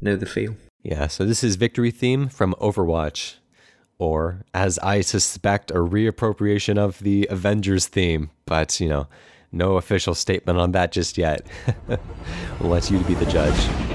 know the feel. Yeah, so this is Victory Theme from Overwatch, or as I suspect, a reappropriation of the Avengers theme, but you know, no official statement on that just yet. we'll let you be the judge.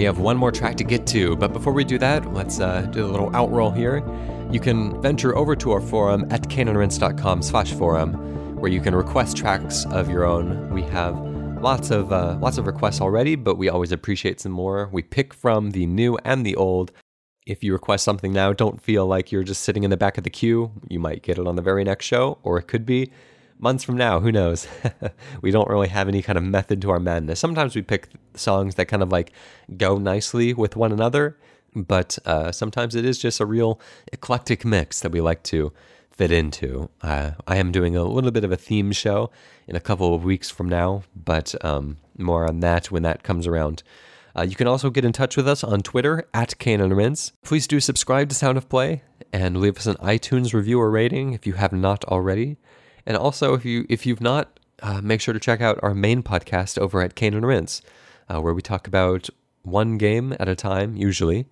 We have one more track to get to, but before we do that, let's uh, do a little outroll here. You can venture over to our forum at caneandrinse.com slash forum, where you can request tracks of your own. We have lots of uh, lots of requests already, but we always appreciate some more. We pick from the new and the old. If you request something now, don't feel like you're just sitting in the back of the queue. You might get it on the very next show, or it could be months from now. Who knows? we don't really have any kind of method to our madness. Sometimes we pick songs that kind of like go nicely with one another, but uh, sometimes it is just a real eclectic mix that we like to fit into. Uh, I am doing a little bit of a theme show in a couple of weeks from now, but um, more on that when that comes around. Uh, you can also get in touch with us on Twitter at Canon Please do subscribe to Sound of Play and leave us an iTunes review or rating if you have not already. And also, if you if you've not, uh, make sure to check out our main podcast over at Cane and Rinse, uh, where we talk about one game at a time, usually,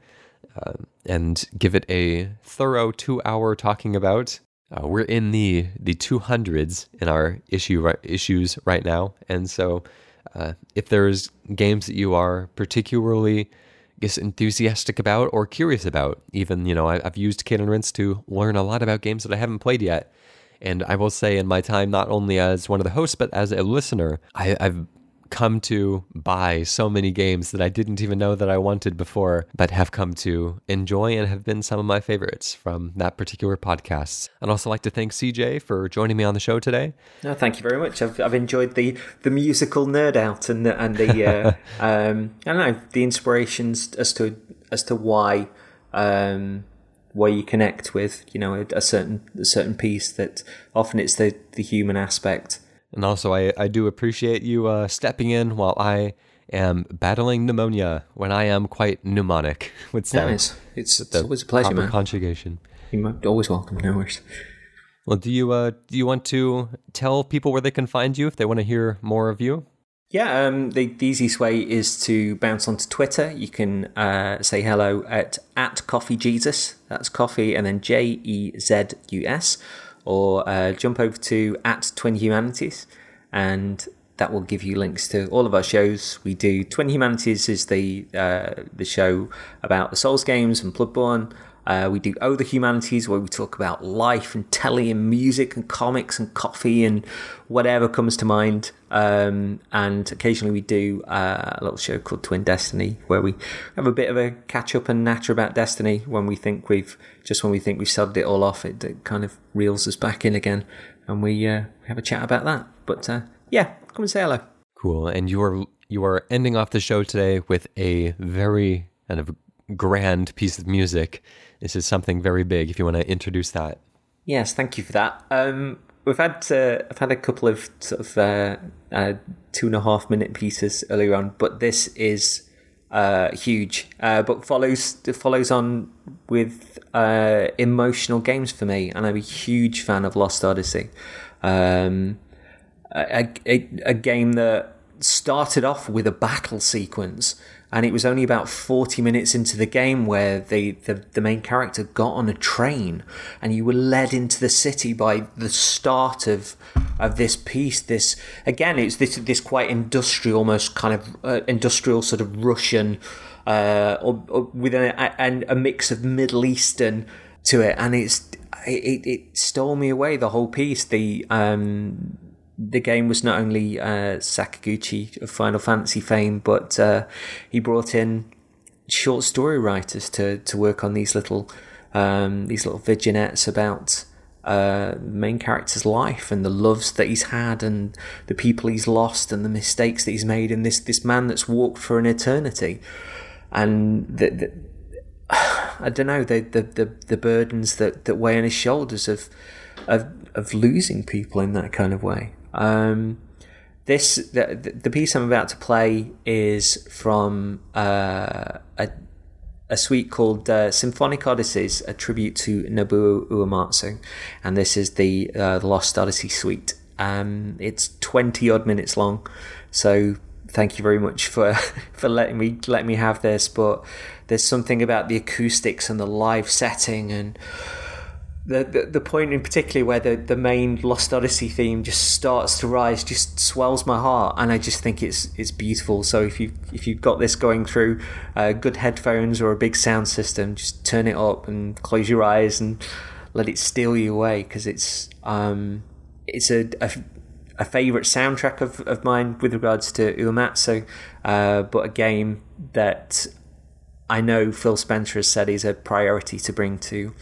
uh, and give it a thorough two-hour talking about. Uh, we're in the the two hundreds in our issue issues right now, and so uh, if there's games that you are particularly guess enthusiastic about or curious about, even you know I, I've used Cane and Rinse to learn a lot about games that I haven't played yet. And I will say, in my time, not only as one of the hosts, but as a listener, I, I've come to buy so many games that I didn't even know that I wanted before, but have come to enjoy and have been some of my favorites from that particular podcast. I'd also like to thank CJ for joining me on the show today. No, thank you very much. I've, I've enjoyed the, the musical nerd out and the, and the uh, um, I don't know the inspirations as to as to why um, why you connect with you know a, a certain a certain piece that often it's the the human aspect. And also, I, I do appreciate you uh, stepping in while I am battling pneumonia when I am quite mnemonic with sound. Nice. It's, it's always a pleasure, man. conjugation. You're always welcome. No worries. Well, do you uh, do you want to tell people where they can find you if they want to hear more of you? Yeah, um, the, the easiest way is to bounce onto Twitter. You can uh, say hello at at Coffee Jesus. That's coffee and then J E Z U S, or uh, jump over to at Twin Humanities, and that will give you links to all of our shows. We do Twin Humanities is the uh, the show about the Souls games and Bloodborne. Uh, we do Oh the Humanities, where we talk about life and telly and music and comics and coffee and whatever comes to mind. Um, and occasionally we do uh, a little show called Twin Destiny, where we have a bit of a catch up and natter about Destiny when we think we've just when we think we've sodded it all off. It, it kind of reels us back in again, and we uh, have a chat about that. But uh, yeah, come and say hello. Cool. And you are you are ending off the show today with a very kind of grand piece of music. This is something very big. If you want to introduce that. Yes, thank you for that. Um, we've had uh, I've had a couple of sort of uh, uh, two and a half minute pieces earlier on, but this is uh, huge. Uh, but follows follows on with uh, emotional games for me, and I'm a huge fan of Lost Odyssey. Um, a, a, a game that started off with a battle sequence and it was only about 40 minutes into the game where the, the, the, main character got on a train and you were led into the city by the start of of this piece this again it's this this quite industrial almost kind of uh, industrial sort of russian uh, or, or with a, a, mix of middle eastern to it. And it's it, it stole me away the whole piece. The um the game was not only uh, Sakaguchi of Final Fantasy fame, but uh, he brought in short story writers to, to work on these little um, these little vignettes about uh, main character's life and the loves that he's had and the people he's lost and the mistakes that he's made and this this man that's walked for an eternity and the, the I don't know the, the the the burdens that that weigh on his shoulders of of of losing people in that kind of way. Um, this the, the piece I'm about to play is from uh, a a suite called uh, Symphonic Odysseys, a tribute to Nobuo Uematsu, and this is the uh, the Lost Odyssey suite. Um, it's twenty odd minutes long, so thank you very much for for letting me let me have this. But there's something about the acoustics and the live setting and the, the, the point in particular where the, the main Lost Odyssey theme just starts to rise just swells my heart and I just think it's it's beautiful. So if you if you've got this going through uh, good headphones or a big sound system just turn it up and close your eyes and let it steal you away because it's um it's a, a, a favorite soundtrack of, of mine with regards to Uematsu. Uh, but a game that I know Phil Spencer has said is a priority to bring to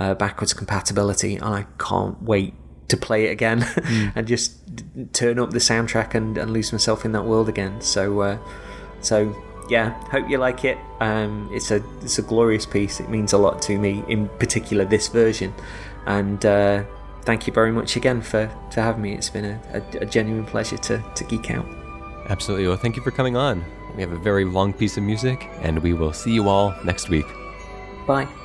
uh, backwards compatibility, and I can't wait to play it again mm. and just turn up the soundtrack and, and lose myself in that world again. So, uh, so yeah, hope you like it. Um, it's a it's a glorious piece. It means a lot to me, in particular this version, and. Uh, thank you very much again for, for having me. It's been a, a, a genuine pleasure to, to geek out. Absolutely. Well, thank you for coming on. We have a very long piece of music, and we will see you all next week. Bye.